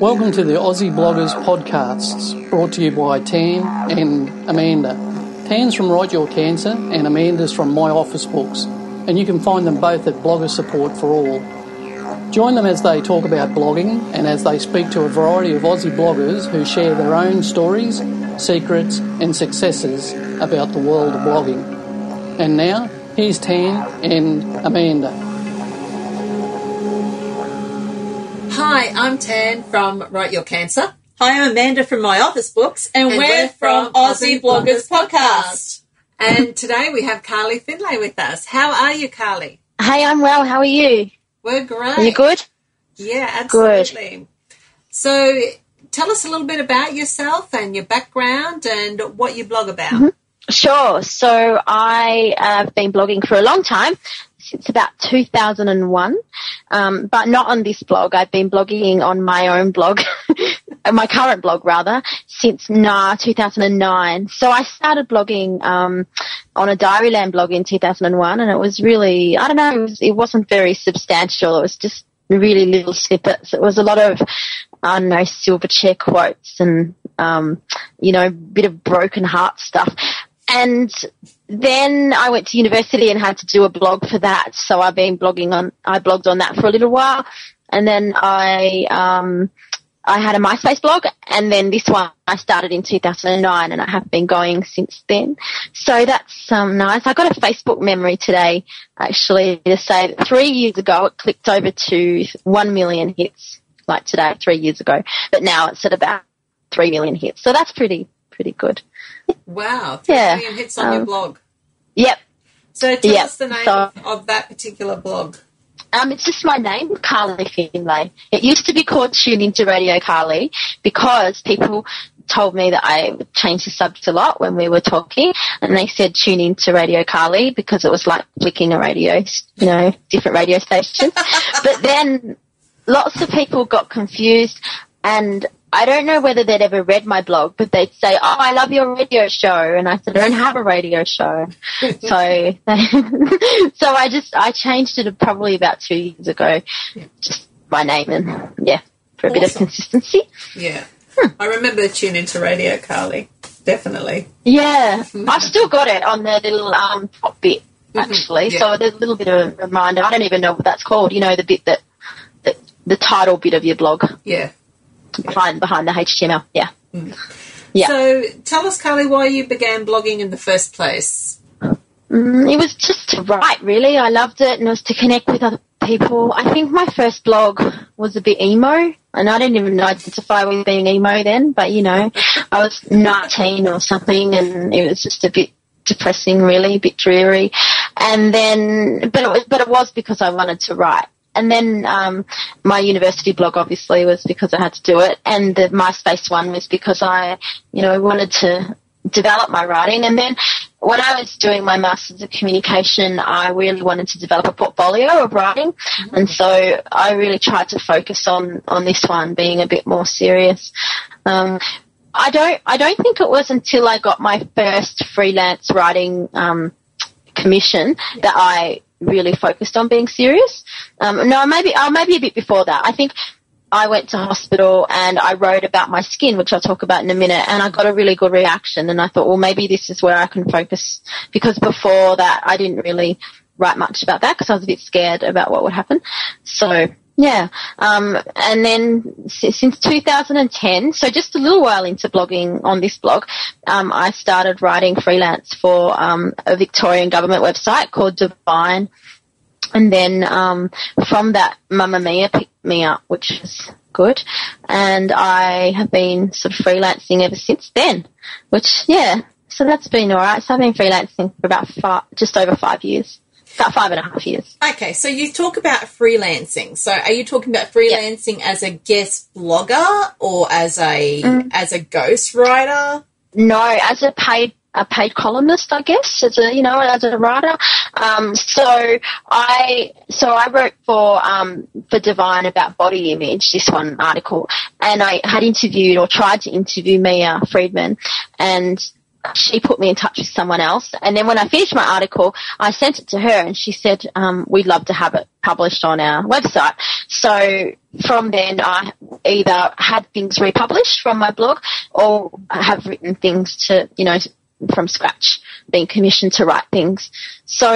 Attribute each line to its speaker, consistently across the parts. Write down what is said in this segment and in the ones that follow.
Speaker 1: Welcome to the Aussie Bloggers podcasts, brought to you by Tan and Amanda. Tan's from Write Your Cancer, and Amanda's from My Office Books, and you can find them both at Blogger Support for All. Join them as they talk about blogging and as they speak to a variety of Aussie bloggers who share their own stories, secrets, and successes about the world of blogging. And now, here's Tan and Amanda.
Speaker 2: Hi, I'm Tan from Write Your Cancer.
Speaker 3: Hi, I'm Amanda from My Office Books,
Speaker 2: and, and we're, we're, from Aussie Bloggers, Bloggers Podcast. And today we have Carly Findlay with us. How are you, Carly?
Speaker 4: Hey, I'm well. How are you?
Speaker 2: We're great.
Speaker 4: Are you good?
Speaker 2: Yeah, absolutely. Good. So, tell us a little bit about yourself and your background and what you blog about. Mm-hmm.
Speaker 4: Sure. So I have been blogging for a long time since about 2001, um, but not on this blog. I've been blogging on my own blog, my current blog rather, since nah, 2009. So I started blogging um, on a Diaryland blog in 2001, and it was really, I don't know, it, was, it wasn't very substantial. It was just really little snippets. It was a lot of, I don't know, Silverchair quotes and, um, you know, a bit of broken heart stuff. And then I went to university and had to do a blog for that. So I've been blogging on, I blogged on that for a little while. And then I, um, I had a MySpace blog and then this one I started in 2009 and I have been going since then. So that's um, nice. I got a Facebook memory today actually to say that three years ago it clicked over to 1 million hits like today, three years ago. But now it's at about 3 million hits. So that's pretty, pretty good.
Speaker 2: Wow, three yeah. million hits on um, your blog.
Speaker 4: Yep.
Speaker 2: So tell yep. us the name so, of that particular blog.
Speaker 4: Um, it's just my name, Carly Findlay. It used to be called Tune Into Radio Carly because people told me that I changed the subject a lot when we were talking, and they said tune in to Radio Carly because it was like clicking a radio, you know, different radio stations. but then lots of people got confused, and I don't know whether they'd ever read my blog, but they'd say, "Oh, I love your radio show," and I said, "I don't have a radio show." so, so I just I changed it probably about two years ago, just my name and yeah, for a awesome. bit of consistency.
Speaker 2: Yeah, hmm. I remember tune into radio, Carly. Definitely.
Speaker 4: Yeah, I've still got it on the little um, top bit mm-hmm. actually. Mm-hmm. Yeah. So there's a little bit of a reminder. I don't even know what that's called. You know, the bit that, that the title bit of your blog.
Speaker 2: Yeah
Speaker 4: behind behind the HTML. Yeah.
Speaker 2: Mm. Yeah. So tell us, Carly, why you began blogging in the first place.
Speaker 4: Mm, it was just to write, really. I loved it, and it was to connect with other people. I think my first blog was a bit emo, and I didn't even identify with being emo then. But you know, I was 19 or something, and it was just a bit depressing, really, a bit dreary. And then, but it was, but it was because I wanted to write and then um, my university blog obviously was because I had to do it, and the MySpace one was because I, you know, wanted to develop my writing. And then when I was doing my Masters of Communication, I really wanted to develop a portfolio of writing. Mm-hmm. And so I really tried to focus on, on this one being a bit more serious. Um, I don't, I don't think it was until I got my first freelance writing, um, commission that I really focused on being serious. Um, no, maybe, oh, maybe a bit before that. I think I went to hospital and I wrote about my skin, which I'll talk about in a minute, and I got a really good reaction. And I thought, well, maybe this is where I can focus because before that, I didn't really write much about that because I was a bit scared about what would happen. So yeah. Um, and then since 2010, so just a little while into blogging on this blog, um, I started writing freelance for um, a Victorian government website called Divine. And then um, from that, Mamamia picked me up, which is good. And I have been sort of freelancing ever since then, which, yeah, so that's been alright. So I've been freelancing for about five, just over five years five and a half years.
Speaker 2: Okay, so you talk about freelancing. So are you talking about freelancing yep. as a guest blogger or as a mm. as a ghost writer?
Speaker 4: No, as a paid a paid columnist, I guess, as a you know, as a writer. Um, so I so I wrote for um, for Divine about body image, this one article, and I had interviewed or tried to interview Mia Freedman, and she put me in touch with someone else. And then when I finished my article, I sent it to her and she said, um, we'd love to have it published on our website. So from then I either had things republished from my blog or have written things to, you know, from scratch, being commissioned to write things. So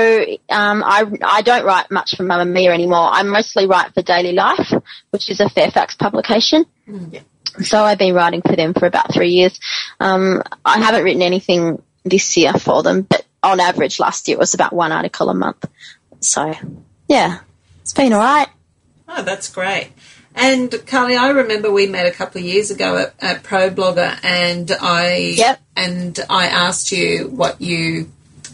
Speaker 4: um, I, I don't write much for Mamamia anymore. I mostly write for Daily Life, which is a Fairfax publication.
Speaker 2: Mm,
Speaker 4: So I've been writing for them for about three years. Um, I haven't written anything this year for them, but on average last year it was about one article a month. So yeah, it's been all right.
Speaker 2: Oh, that's great. And Carly, I remember we met a couple of years ago at, at ProBlogger, and I
Speaker 4: Yep.
Speaker 2: and I asked you what you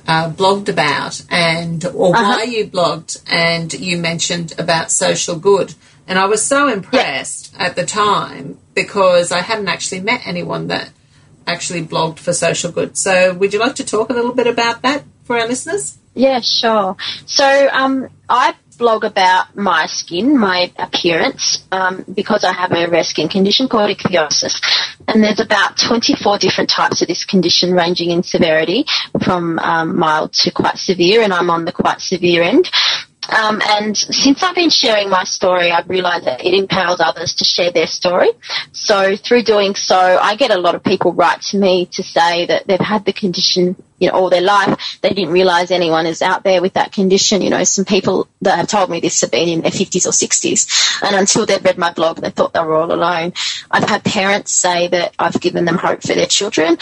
Speaker 2: uh, blogged about and or why you blogged, and you mentioned about social good, and I was so impressed at the time because I hadn't actually met anyone that actually blogged for social good. So, would you like to talk a little bit about that for our listeners?
Speaker 4: Yeah, sure. So um, I blog about my skin, my appearance, um, because I have a rare skin condition called ichthyosis. And there's about 24 different types of this condition ranging in severity from um, mild to quite severe, and I'm on the quite severe end. Um, and since I've been sharing my story, I've realised that it empowers others to share their story. So through doing so, I get a lot of people write to me to say that they've had the condition, you know, all their life. They didn't realise anyone is out there with that condition. You know, some people that have told me this have been in their 50s or 60s. And until they've read my blog, they thought they were all alone. I've had parents say that I've given them hope for their children,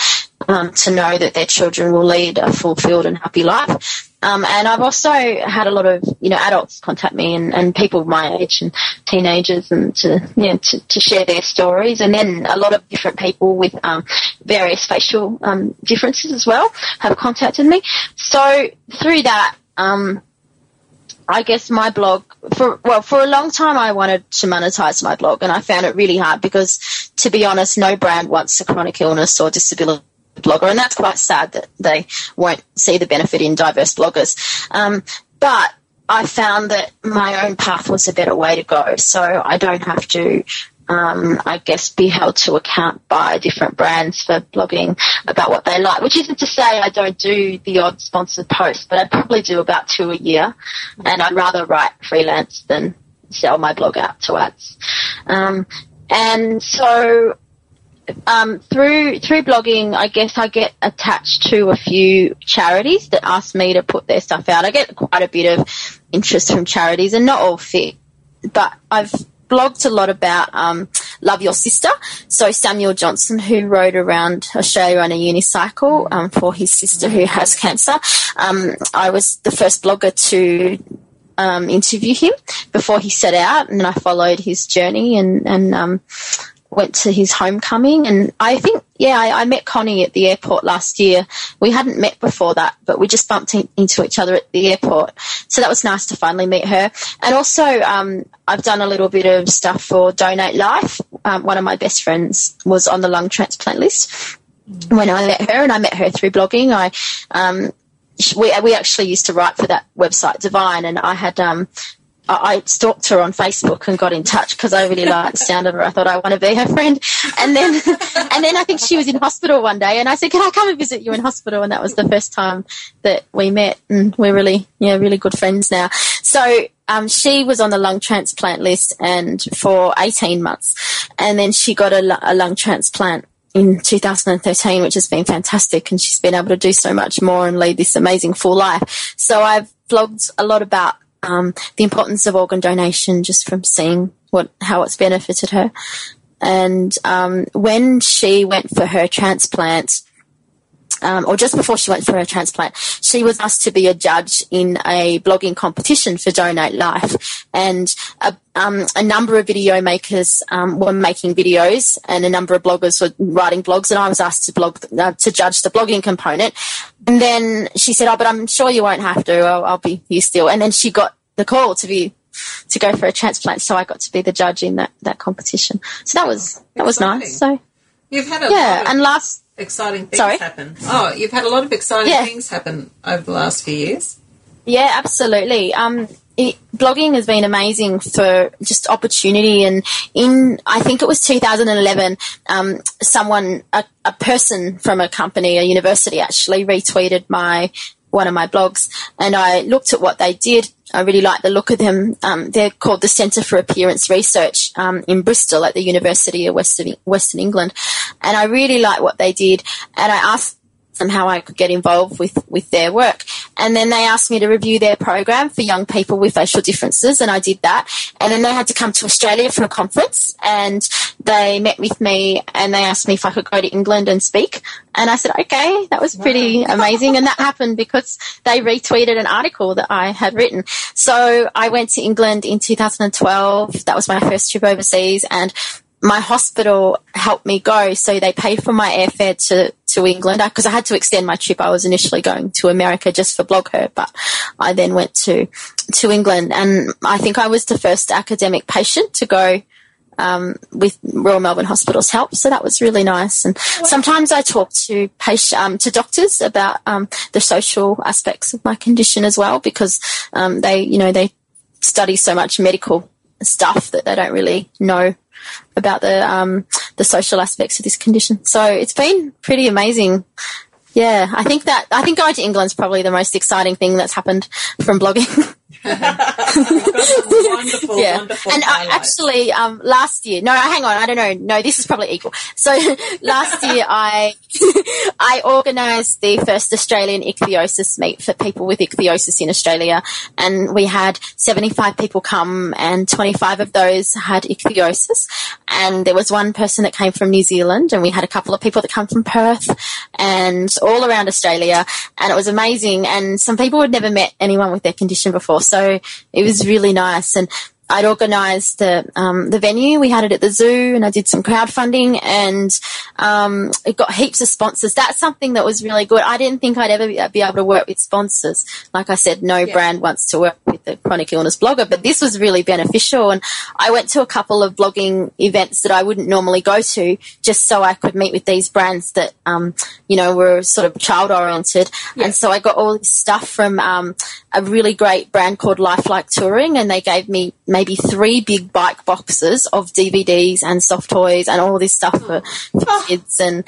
Speaker 4: um, to know that their children will lead a fulfilled and happy life. Um, and I've also had a lot of, you know, adults contact me and, and people my age and teenagers and to, you know, to, to share their stories. And then a lot of different people with um, various facial um, differences as well have contacted me. So through that, um, I guess my blog for well for a long time I wanted to monetize my blog and I found it really hard because to be honest no brand wants a chronic illness or disability blogger and that's quite sad that they won't see the benefit in diverse bloggers um, but I found that my own path was a better way to go so I don't have to um, I guess, be held to account by different brands for blogging about what they like. Which isn't to say I don't do the odd sponsored post, but I probably do about two a year, and I'd rather write freelance than sell my blog out to ads. Um, and so um, through through blogging, I guess I get attached to a few charities that ask me to put their stuff out. I get quite a bit of interest from charities, and not all fit, but I've blogged a lot about um, Love Your Sister. So Samuel Johnson, who rode around Australia on a unicycle um, for his sister who has cancer. Um, I was the first blogger to um, interview him before he set out, and I followed his journey and and um, went to his homecoming. And I think, yeah, I, I met Connie at the airport last year. We hadn't met before that, but we just bumped in, into each other at the airport. So that was nice to finally meet her. And also, um, I've done a little bit of stuff for Donate Life. Um, one of my best friends was on the lung transplant list when I met her, and I met her through blogging. I um, we we actually used to write for that website Divine, and I had um, I stalked her on Facebook and got in touch because I really liked the sound of her. I thought I want to be her friend, and then and then I think she was in hospital one day, and I said, "Can I come and visit you in hospital?" And that was the first time that we met, and we're really yeah really good friends now. So um, she was on the lung transplant list and for 18 months, and then she got a, a lung transplant in 2013, which has been fantastic, and she's been able to do so much more and lead this amazing full life. So I've vlogged a lot about um, the importance of organ donation just from seeing what how it's benefited her. And um, when she went for her transplant, um, or just before she went for her transplant, she was asked to be a judge in a blogging competition for Donate Life. And a, um, a number of video makers um, were making videos, and a number of bloggers were writing blogs. And I was asked to blog uh, to judge the blogging component. And then she said, "Oh, but I'm sure you won't have to. I'll, I'll be here still." And then she got the call to be to go for a transplant, so I got to be the judge in that that competition. So that was that was
Speaker 2: Exciting.
Speaker 4: nice. So
Speaker 2: You've had a
Speaker 4: yeah,
Speaker 2: lot of
Speaker 4: and last
Speaker 2: exciting things
Speaker 4: Sorry?
Speaker 2: happen. Oh, you've had a lot of exciting
Speaker 4: Yeah.
Speaker 2: things happen over the last few years.
Speaker 4: Yeah, absolutely. Um, it, blogging has been amazing for just opportunity. And in, I think it was 2011, um, someone, a, a person from a company, a university actually retweeted my, one of my blogs and I looked at what they did I really like the look of them. Um, they're called the Centre for Appearance Research um, in Bristol at the University of Western, Western England. And I really like what they did. And I asked them how I could get involved with, with their work. And then they asked me to review their program for young people with facial differences, and I did that. And then they had to come to Australia for a conference, and they met with me and they asked me if I could go to England and speak. And I said, okay, that was pretty wow. amazing. And that happened because they retweeted an article that I had written. So I went to England in 2012. That was my first trip overseas and my hospital helped me go. So they paid for my airfare to, to England because I had to extend my trip. I was initially going to America just for BlogHer, but I then went to, to England and I think I was the first academic patient to go um, with Royal Melbourne Hospital's help. So that was really nice. And sometimes I talk to patient, um, to doctors about um, the social aspects of my condition as well because um, they, you know, they study so much medical stuff that they don't really know about the um, the social aspects of this condition. So it's been pretty amazing. Yeah, I think that I think going to England is probably the most exciting thing that's happened from blogging.
Speaker 3: wonderful, yeah. wonderful.
Speaker 4: And uh, actually, um, last year, no, hang on, I don't know. No, this is probably equal. So last year, I I organised the first Australian ichthyosis meet for people with ichthyosis in Australia, and we had 75 people come, and 25 of those had ichthyosis, and there was one person that came from New Zealand, and we had a couple of people that come from Perth, and all around Australia, and it was amazing. And some people had never met anyone with their condition before, so it was really nice. And I'd organised the um, the venue. We had it at the zoo, and I did some crowdfunding, and um, it got heaps of sponsors. That's something that was really good. I didn't think I'd ever be able to work with sponsors. Like I said, no yeah. brand wants to work with a chronic illness blogger, but this was really beneficial. And I went to a couple of blogging events that I wouldn't normally go to, just so I could meet with these brands that um, you know were sort of child oriented. Yeah. And so I got all this stuff from um, a really great brand called Lifelike Touring, and they gave me maybe three big bike boxes of DVDs and soft toys and all this stuff for, for oh. kids. And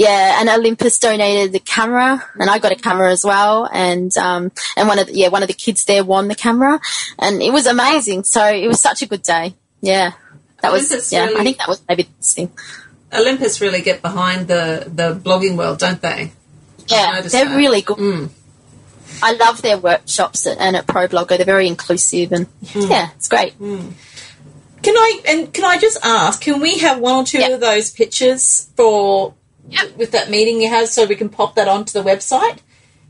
Speaker 4: yeah, and Olympus donated the camera, and I got a camera as well. And um, and one of the, yeah one of the kids there won the camera, and it was amazing. So it was such a good day. Yeah, that Olympus was yeah. Really, I think that was maybe the thing.
Speaker 2: Olympus really get behind the the blogging world, don't they?
Speaker 4: Yeah, they're that. really good. Mm. I love their workshops and at ProBlogger. They're very inclusive and mm. yeah, it's great.
Speaker 3: Mm. Can I and can I just ask? Can we have one or two yep. of those pictures for yep. with that meeting you have so we can pop that onto the website?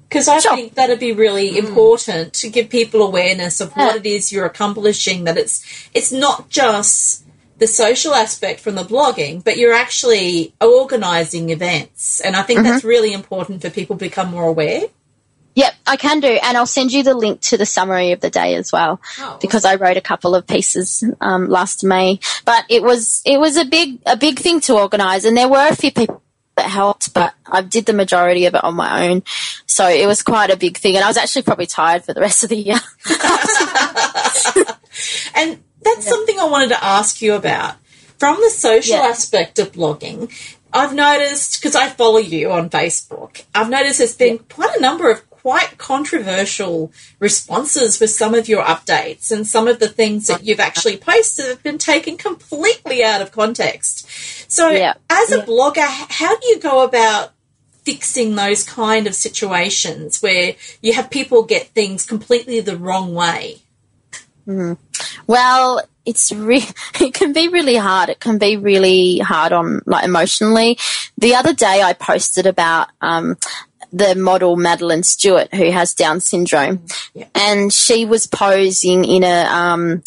Speaker 3: Because I sure. think that'd be really mm. important to give people awareness of yeah. what it is you're accomplishing. That it's it's not just the social aspect from the blogging, but you're actually organising events, and I think mm-hmm. that's really important for people to become more aware.
Speaker 4: Yep, I can do, and I'll send you the link to the summary of the day as well, oh, because I wrote a couple of pieces um, last May. But it was it was a big a big thing to organise, and there were a few people that helped, but I did the majority of it on my own, so it was quite a big thing, and I was actually probably tired for the rest of the year.
Speaker 3: and that's yeah. something I wanted to ask you about from the social yeah. aspect of blogging. I've noticed because I follow you on Facebook. I've noticed there's been quite a number of quite controversial responses with some of your updates and some of the things that you've actually posted have been taken completely out of context. So, yeah. as a yeah. blogger, how do you go about fixing those kind of situations where you have people get things completely the wrong way?
Speaker 4: Mm. Well, it's re- it can be really hard. It can be really hard on like emotionally. The other day I posted about um, the model Madeline Stuart, who has Down syndrome, yeah. and she was posing in a um,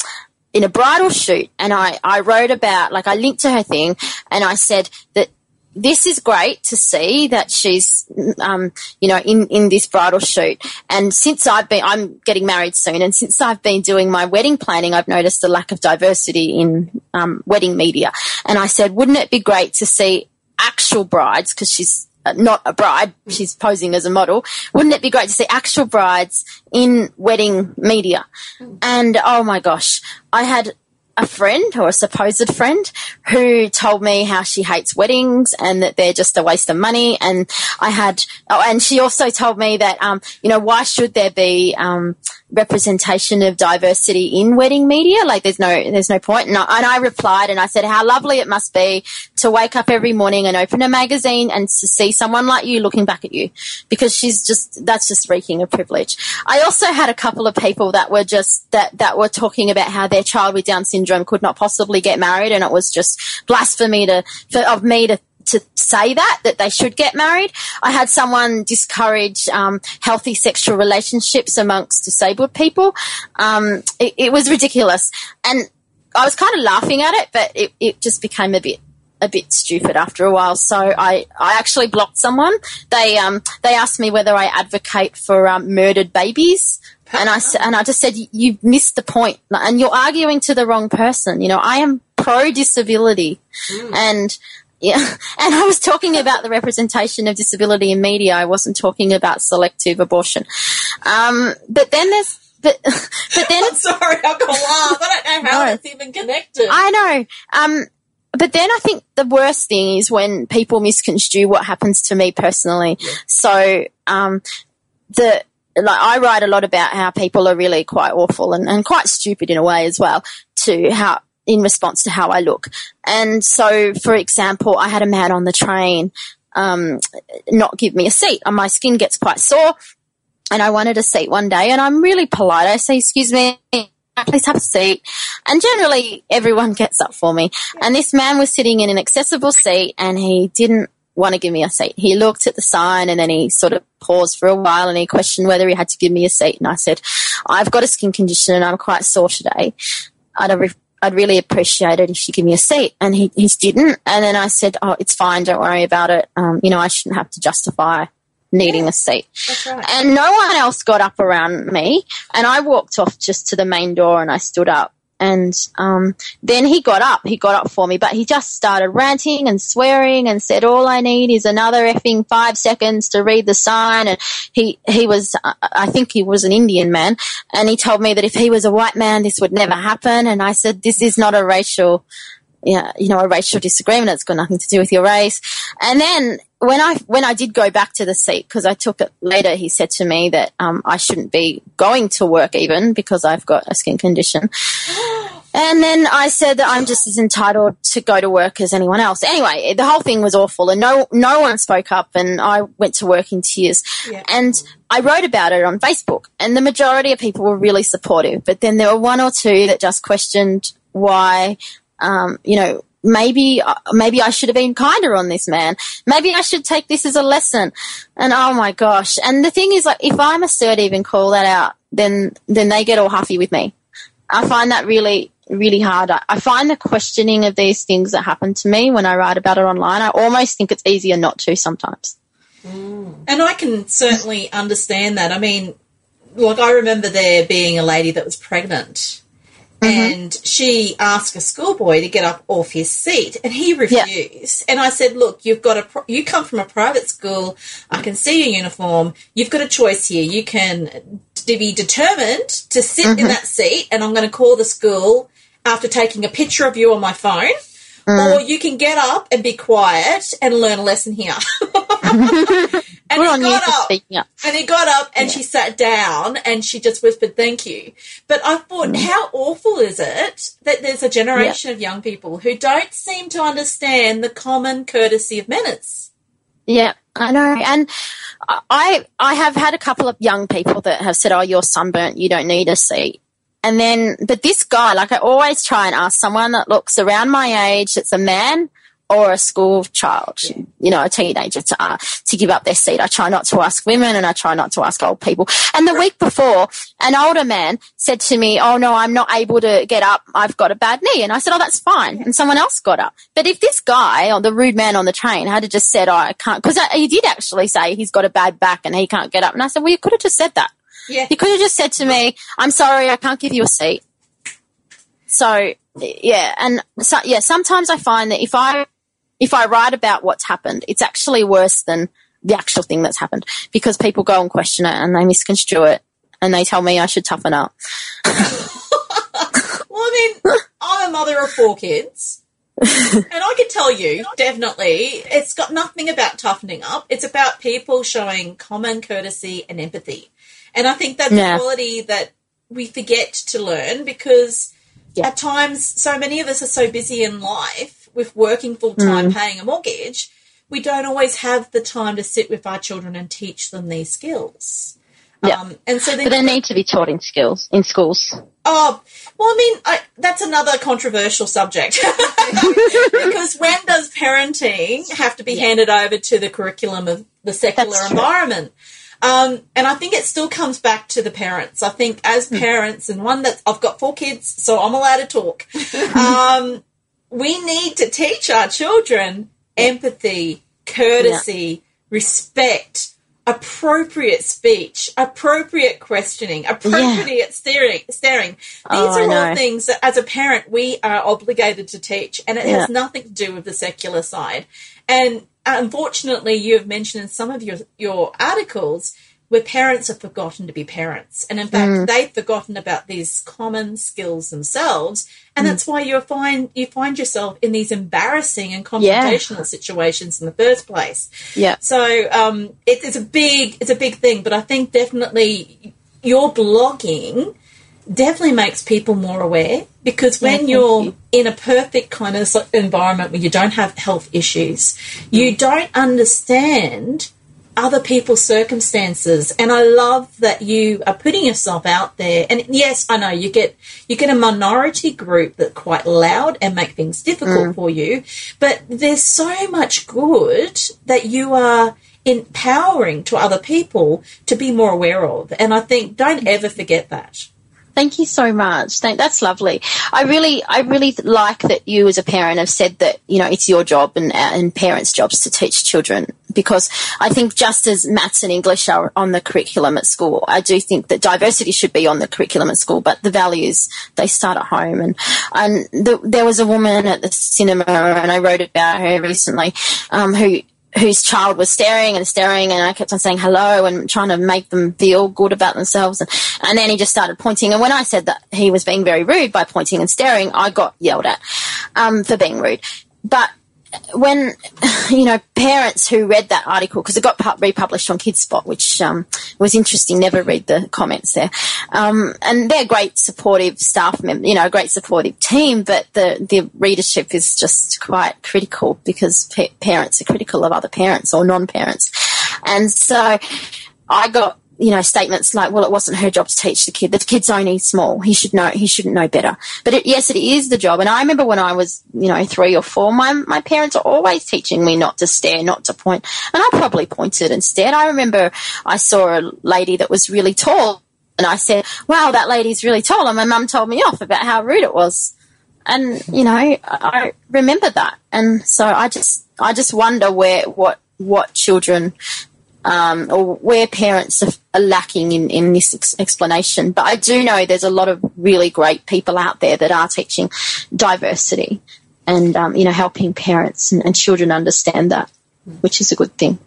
Speaker 4: in a bridal shoot, and I I wrote about like I linked to her thing, and I said that this is great to see that she's, um, you know, in, in this bridal shoot. And since I've been, I'm getting married soon, and since I've been doing my wedding planning, I've noticed the lack of diversity in um, wedding media. And I said, wouldn't it be great to see actual brides, because she's not a bride, she's posing as a model. Wouldn't it be great to see actual brides in wedding media? And oh my gosh, I had a friend or a supposed friend who told me how she hates weddings and that they're just a waste of money. And I had, oh, and she also told me that, um, you know, why should there be, um, representation of diversity in wedding media. Like there's no, there's no point. And I, and I replied and I said how lovely it must be to wake up every morning and open a magazine and to see someone like you looking back at you because she's just, that's just reeking of privilege. I also had a couple of people that were just, that, that were talking about how their child with Down syndrome could not possibly get married and it was just blasphemy to, for, of me to to say that that they should get married. I had someone discourage um, healthy sexual relationships amongst disabled people. Um, it, it, was ridiculous, and I was kind of laughing at it, but it, it just became a bit a bit stupid after a while. So I, I actually blocked someone. They um they asked me whether I advocate for um, murdered babies. And I and I just said you missed the point, and you're arguing to the wrong person. You know, I am pro disability, mm. and yeah. And I was talking about the representation of disability in media. I wasn't talking about selective abortion. Um, but then there's, but, but then.
Speaker 3: I'm sorry, I've got laugh. I don't know how no. it's even connected.
Speaker 4: I know. Um, but then I think the worst thing is when people misconstrue what happens to me personally. Yeah. So, um, the, like I write a lot about how people are really quite awful and, and quite stupid in a way as well to how in response to how I look. And so, for example, I had a man on the train um, not give me a seat, and my skin gets quite sore. And I wanted a seat one day, and I'm really polite. I say, "Excuse me, please have a seat." And generally, everyone gets up for me. And this man was sitting in an accessible seat, and he didn't want to give me a seat. He looked at the sign and then he sort of paused for a while and he questioned whether he had to give me a seat. And I said, I've got a skin condition and I'm quite sore today. I'd have I'd really appreciate it if you give me a seat. And he, he didn't. And then I said, oh, it's fine. Don't worry about it. Um, you know, I shouldn't have to justify needing
Speaker 3: yeah,
Speaker 4: a seat.
Speaker 3: Right.
Speaker 4: And no one else got up around me. And I walked off just to the main door and I stood up. And um, then he got up. He got up for me, but he just started ranting and swearing and said, "All I need is another effing five seconds to read the sign." And he he was, I think he was an Indian man, and he told me that if he was a white man, this would never happen. And I said, "This is not a racial." Yeah, you know, a racial disagreement. It's got nothing to do with your race. And then when I when I did go back to the seat because I took it later, he said to me that um, I shouldn't be going to work even because I've got a skin condition. And then I said that I'm just as entitled to go to work as anyone else. Anyway, the whole thing was awful, and no no one spoke up, and I went to work in tears. Yeah. And I wrote about it on Facebook, and the majority of people were really supportive. But then there were one or two that just questioned why, um, you know, maybe uh, maybe I should have been kinder on this man. Maybe I should take this as a lesson. And oh my gosh! And the thing is, like, if I'm assertive and call that out, then then they get all huffy with me. I find that really really hard. I, I find the questioning of these things that happen to me when I write about it online. I almost think it's easier not to sometimes.
Speaker 3: Mm. And I can certainly understand that. I mean, like I remember there being a lady that was pregnant Mm-hmm. And she asked a schoolboy to get up off his seat, and he refused. And I said, "Look, you've got a you come from a private school. I can see your uniform. You've got a choice here. You can be determined to sit mm-hmm. in that seat, and I'm going to call the school after taking a picture of you on my phone." Mm. Or you can get up and be quiet and learn a lesson here. And he got up, up, And he got up and yeah. she sat down and she just whispered, thank you. But I thought, mm. how awful is it that there's a generation yeah. of young people who don't seem to understand the common courtesy of manners?
Speaker 4: Yeah, I know. And I, I have had a couple of young people that have said, oh, you're sunburnt, you don't need a seat. And then, but this guy, like I always try and ask someone that looks around my age, that's a man, or a school child, you know, a teenager to, uh, to give up their seat. I try not to ask women and I try not to ask old people. And the week before, an older man said to me, Oh no, I'm not able to get up. I've got a bad knee. And I said, Oh, that's fine. And someone else got up. But if this guy or the rude man on the train had just said, Oh, I can't, cause he did actually say he's got a bad back and he can't get up. And I said, Well, you could have just said that.
Speaker 3: Yeah.
Speaker 4: You could have just said to me, I'm sorry, I can't give you a seat. So, yeah. And so, yeah, sometimes I find that if I if I write about what's happened, it's actually worse than the actual thing that's happened because people go and question it and they misconstrue it and they tell me I should toughen up.
Speaker 3: well, I mean, I'm a mother of four kids. and I can tell you, definitely, it's got nothing about toughening up. It's about people showing common courtesy and empathy. And I think that's yeah. a quality that we forget to learn because
Speaker 4: Yeah.
Speaker 3: at times so many of us are so busy in life with working full time,
Speaker 4: Mm.
Speaker 3: paying a mortgage, we don't always have the time to sit with our children and teach them these skills.
Speaker 4: Yeah.
Speaker 3: Um, and so
Speaker 4: they need to be taught in skills in schools.
Speaker 3: Oh, well, I mean, I, that's another controversial subject. because when does parenting have to be handed over to the curriculum of the secular environment? Um, and I think it still comes back to the parents. I think as
Speaker 4: Hmm.
Speaker 3: parents, and one that I've got four kids, so I'm allowed to talk. um, we need to teach our children empathy, courtesy, respect, appropriate speech, appropriate questioning, appropriate staring. Staring. Oh, These
Speaker 4: Oh,
Speaker 3: are all things that, as a parent, we are obligated to teach, and it
Speaker 4: Yeah.
Speaker 3: has nothing to do with the secular side. And unfortunately, you have mentioned in some of your your articles where parents have forgotten to be parents, and in fact,
Speaker 4: Mm.
Speaker 3: they've forgotten about these common skills themselves, and that's why you find you find yourself in these embarrassing and
Speaker 4: Yeah.
Speaker 3: confrontational situations in the first place.
Speaker 4: Yeah.
Speaker 3: So um, it, it's a big it's a big thing, but I think definitely your blogging definitely makes people more aware because when
Speaker 4: thank
Speaker 3: you're
Speaker 4: you.
Speaker 3: in a perfect kind of environment where you don't have health issues, you don't understand other people's circumstances. And I love that you are putting yourself out there. And yes I know you get you get a minority group that quite loud and make things difficult mm. for you but there's so much good that you are empowering to other people to be more aware of. And I think don't ever forget that
Speaker 4: Thank you so much. Thank, that's lovely. I really, I really like that you as a parent have said that, you know, it's your job and, and parents' jobs to teach children because I think just as maths and English are on the curriculum at school, I do think that diversity should be on the curriculum at school, but the values, they start at home. And, and the, there was a woman at the cinema and I wrote about her recently, um, who, whose child was staring and staring and I kept on saying hello and trying to make them feel good about themselves. And, and then he just started pointing. And when I said that he was being very rude by pointing and staring I got yelled at um, for being rude. But when you know parents who read that article because it got republished on KidSpot, which um, was interesting. Never read the comments there, um, and they're great supportive staff members, you know, a great supportive team. But the the readership is just quite critical because pa- parents are critical of other parents or non-parents, and so I got you know statements like, "Well, it wasn't her job to teach the kid. The kid's only small. He should know. He shouldn't know better." But it, yes, it is the job. And I remember when I was you know three or four, my my parents are always teaching me not to stare, not to point, and I probably pointed instead. I remember I saw a lady that was really tall, and I said, "Wow, that lady's really tall," and my mum told me off about how rude it was. And you know, I remember that, and so I just I just wonder where what what children um, or where parents are, lacking in, in this ex- explanation. But I do know there's a lot of really great people out there that are teaching diversity and, um, you know, helping parents and, and children understand that, which is a good thing.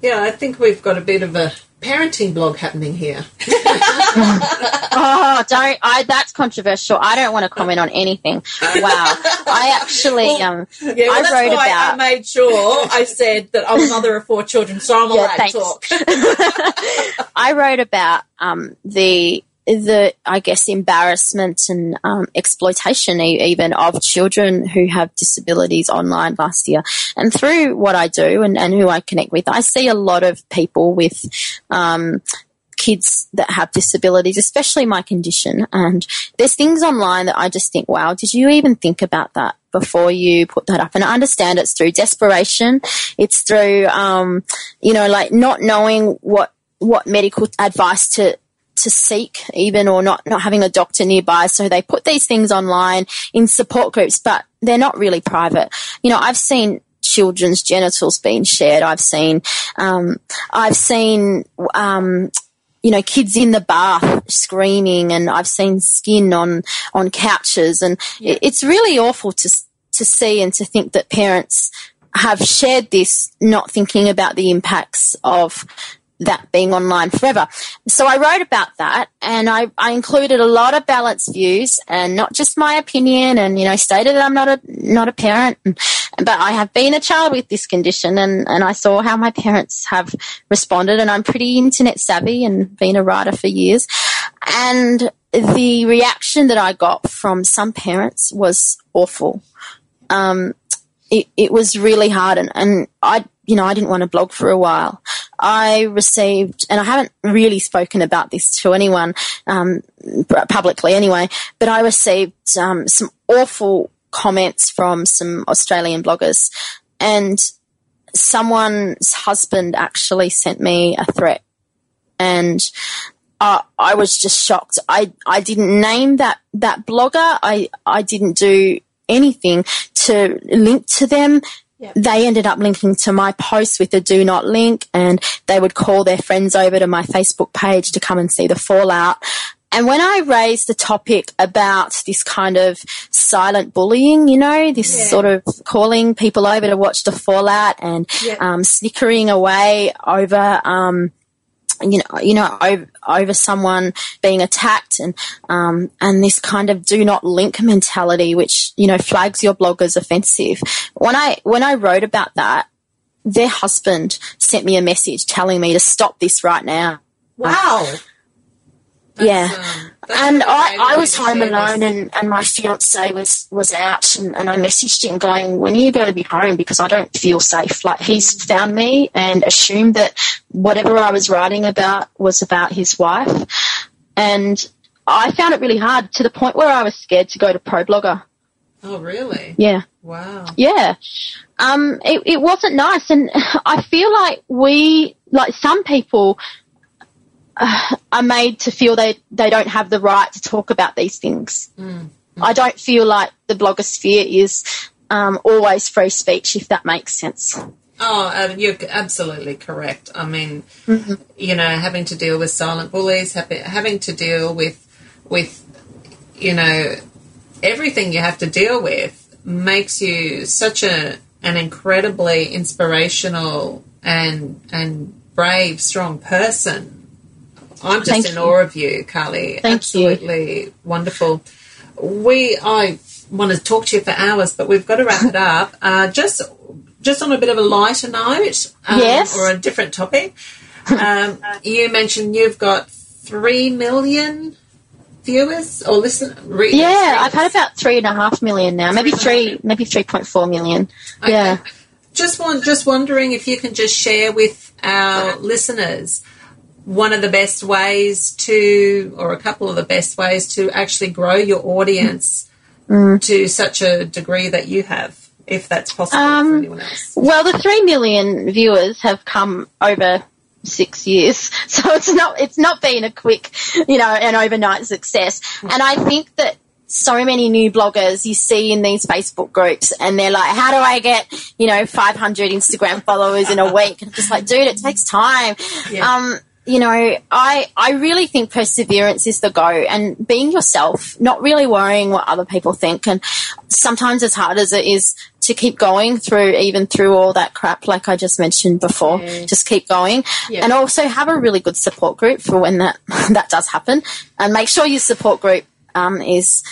Speaker 2: Yeah, I think we've got a bit of a parenting blog happening here.
Speaker 4: Oh, don't, I, that's controversial. I don't want to comment on anything. Wow. I actually, um,
Speaker 3: Yeah, well,
Speaker 4: I
Speaker 3: that's
Speaker 4: wrote
Speaker 3: why
Speaker 4: about-
Speaker 3: I made sure I said that I'm a mother of four children, so I'm
Speaker 4: Yeah,
Speaker 3: allowed
Speaker 4: thanks.
Speaker 3: to talk.
Speaker 4: I wrote about um, the the I guess embarrassment and um, exploitation even of children who have disabilities online last year, and through what I do and, and who I connect with, I see a lot of people with. Um, kids that have disabilities, especially my condition. And there's things online that I just think, wow, did you even think about that before you put that up? And I understand it's through desperation. It's through, um, you know, like not knowing what, what medical advice to, to seek even or not, not having a doctor nearby. So they put these things online in support groups, but they're not really private. You know, I've seen children's genitals being shared. I've seen, um, I've seen, um, you know, kids in the bath screaming and I've seen skin on, on couches and it, it's really awful to, to see and to think that parents have shared this not thinking about the impacts of that being online forever. So I wrote about that and I, I included a lot of balanced views and not just my opinion and, you know, stated that I'm not a, not a parent, but I have been a child with this condition and, and I saw how my parents have responded and I'm pretty internet savvy and been a writer for years. And the reaction that I got from some parents was awful. Um, it, it was really hard and, and I, you know, I didn't want to blog for a while. I received, and I haven't really spoken about this to anyone, um, publicly anyway, but I received, um, some awful comments from some Australian bloggers and someone's husband actually sent me a threat and uh, I was just shocked. I, I didn't name that, that blogger. I, I didn't do anything to link to them. Yep. They ended up linking to my post with a do not link and they would call their friends over to my Facebook page to come and see the fallout. And when I raised the topic about this kind of silent bullying, you know, this yeah. sort of calling people over to watch the fallout and um, snickering away over, um, you know, you know, over, over someone being attacked and, um, and this kind of do not link mentality, which, you know, flags your blog as offensive. When I, when I wrote about that, their husband sent me a message telling me to stop this right now.
Speaker 3: Wow
Speaker 4: yeah. Um, and I, I was home alone and, and my fiance was, was out and, and I messaged him going, when are you going to be home? Because I don't feel safe. Like he's found me and assumed that whatever I was writing about was about his wife. And I found it really hard to the point where I was scared to go to ProBlogger.
Speaker 2: Oh, really?
Speaker 4: Yeah.
Speaker 2: Wow.
Speaker 4: Yeah. Um, it, it wasn't nice. And I feel like we, like some people are made to feel they, they don't have the right to talk about these things. Mm. I don't feel like the blogosphere is um, always free speech, if that makes sense.
Speaker 2: Oh, you're absolutely correct. I mean, mm-hmm. you know, having to deal with silent bullies, having to deal with, with, you know, everything you have to deal with makes you such a an incredibly inspirational and and brave, strong person. I'm just Thank in you. awe of you, Carly.
Speaker 4: Thank
Speaker 2: Absolutely
Speaker 4: you.
Speaker 2: wonderful. We, I want to talk to you for hours, but we've got to wrap it up. Uh, just, just on a bit of a lighter note,
Speaker 4: um, yes,
Speaker 2: or a different topic. Um, you mentioned you've got three million viewers or listen.
Speaker 4: Readers, yeah, I've had about three and a half million now, maybe three, maybe three point four million. Okay. Yeah.
Speaker 2: Just want, just wondering if you can just share with our listeners one of the best ways to, or a couple of the best ways to actually grow your audience mm. to such a degree that you have, if that's possible um, for anyone else?
Speaker 4: Well, the three million viewers have come over six years, so it's not it's not been a quick, you know, an overnight success. And I think that so many new bloggers you see in these Facebook groups and they're like, how do I get, you know, 500 Instagram followers in a week? And I'm just like, dude, it takes time. Yeah. Um, you know, I, I really think perseverance is the go and being yourself, not really worrying what other people think. And sometimes as hard as it is to keep going through, even through all that crap, like I just mentioned before, just keep going yeah. and also have a really good support group for when that, that does happen and make sure your support group, um, is,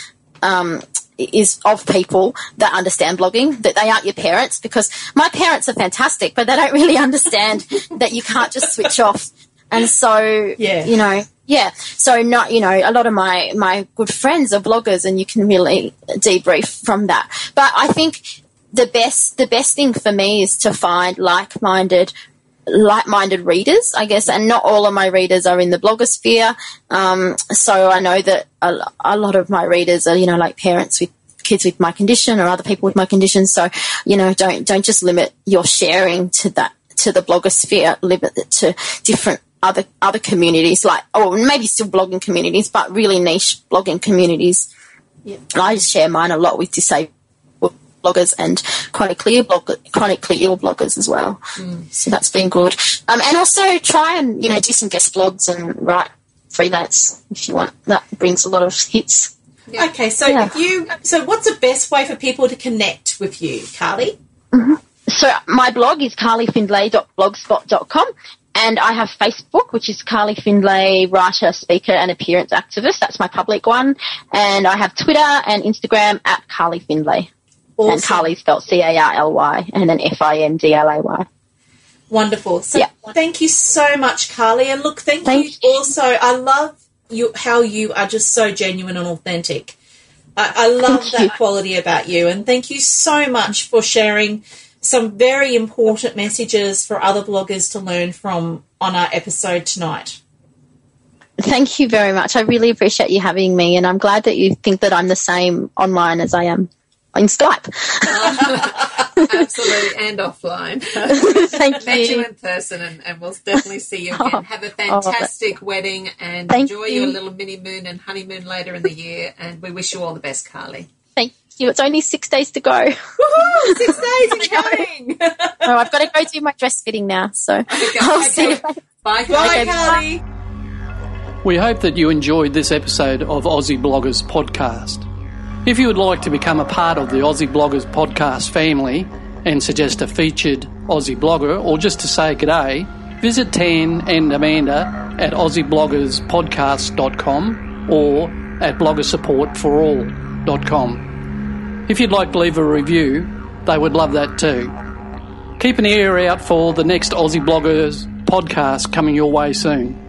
Speaker 4: um, is of people that understand blogging, that they aren't your parents, because my parents are fantastic, but they don't really understand that you can't just switch off and so, yeah. you know, yeah. So not, you know, a lot of my, my good friends are bloggers and you can really debrief from that. But I think the best, the best thing for me is to find like-minded like-minded readers, I guess, and not all of my readers are in the blogosphere. Um, so I know that a, a, lot of my readers are, you know, like parents with kids with my condition or other people with my condition. So, you know, don't don't just limit your sharing to that to the blogosphere. Limit it to different other other communities, like or maybe still blogging communities, but really niche blogging communities. Yeah. I share mine a lot with disabled bloggers and chronically blog, chronically ill bloggers as well. Mm. So that's been good. Um, and also try and you know do some guest blogs and write freelance if you want. That brings a lot of hits.
Speaker 3: Yeah. Okay, so yeah. if you so what's the best way for people to connect with you, Carly?
Speaker 4: Mm-hmm. So my blog is carlyfindlay.blogspot.com and I have Facebook, which is Carly Findlay, writer, speaker, and appearance activist. That's my public one. And I have Twitter and Instagram at Carly Findlay. Awesome. And Carly spelled C A R L Y and then F I N D L A Y.
Speaker 3: Wonderful. So yeah. thank you so much, Carly. And look, thank, thank you, you also. I love you how you are just so genuine and authentic. I, I love
Speaker 4: Thank
Speaker 3: that
Speaker 4: you.
Speaker 3: quality about you, and thank you so much for sharing some very important messages for other bloggers to learn from on our episode tonight.
Speaker 4: Thank you very much. I really appreciate you having me, and I'm glad that you think that I'm the same online as I am in Skype.
Speaker 2: Absolutely, and offline.
Speaker 4: Thank
Speaker 2: Met you
Speaker 4: you.
Speaker 2: in person, and, and we'll definitely see you again.
Speaker 4: Oh,
Speaker 2: Have a fantastic wedding, and enjoy
Speaker 4: you.
Speaker 2: your little mini moon and honeymoon later in the year. And we wish you all the best, Carly.
Speaker 4: Thank you. It's only six days to go.
Speaker 3: Woohoo! Six days in coming.
Speaker 4: Oh, I've got to go do my dress fitting now. So I'll see you later.
Speaker 2: Bye,
Speaker 3: Bye,
Speaker 2: Carly.
Speaker 3: Carly.
Speaker 1: We hope that you enjoyed this episode of Aussie Bloggers Podcast. If you would like to become a part of the Aussie Bloggers Podcast family and suggest a featured Aussie blogger or just to say g'day, visit Tan and Amanda at AussieBloggersPodcast.com or at bloggersupportforall.com. If you'd like to leave a review, they would love that too. Keep an ear out for the next Aussie Bloggers podcast coming your way soon.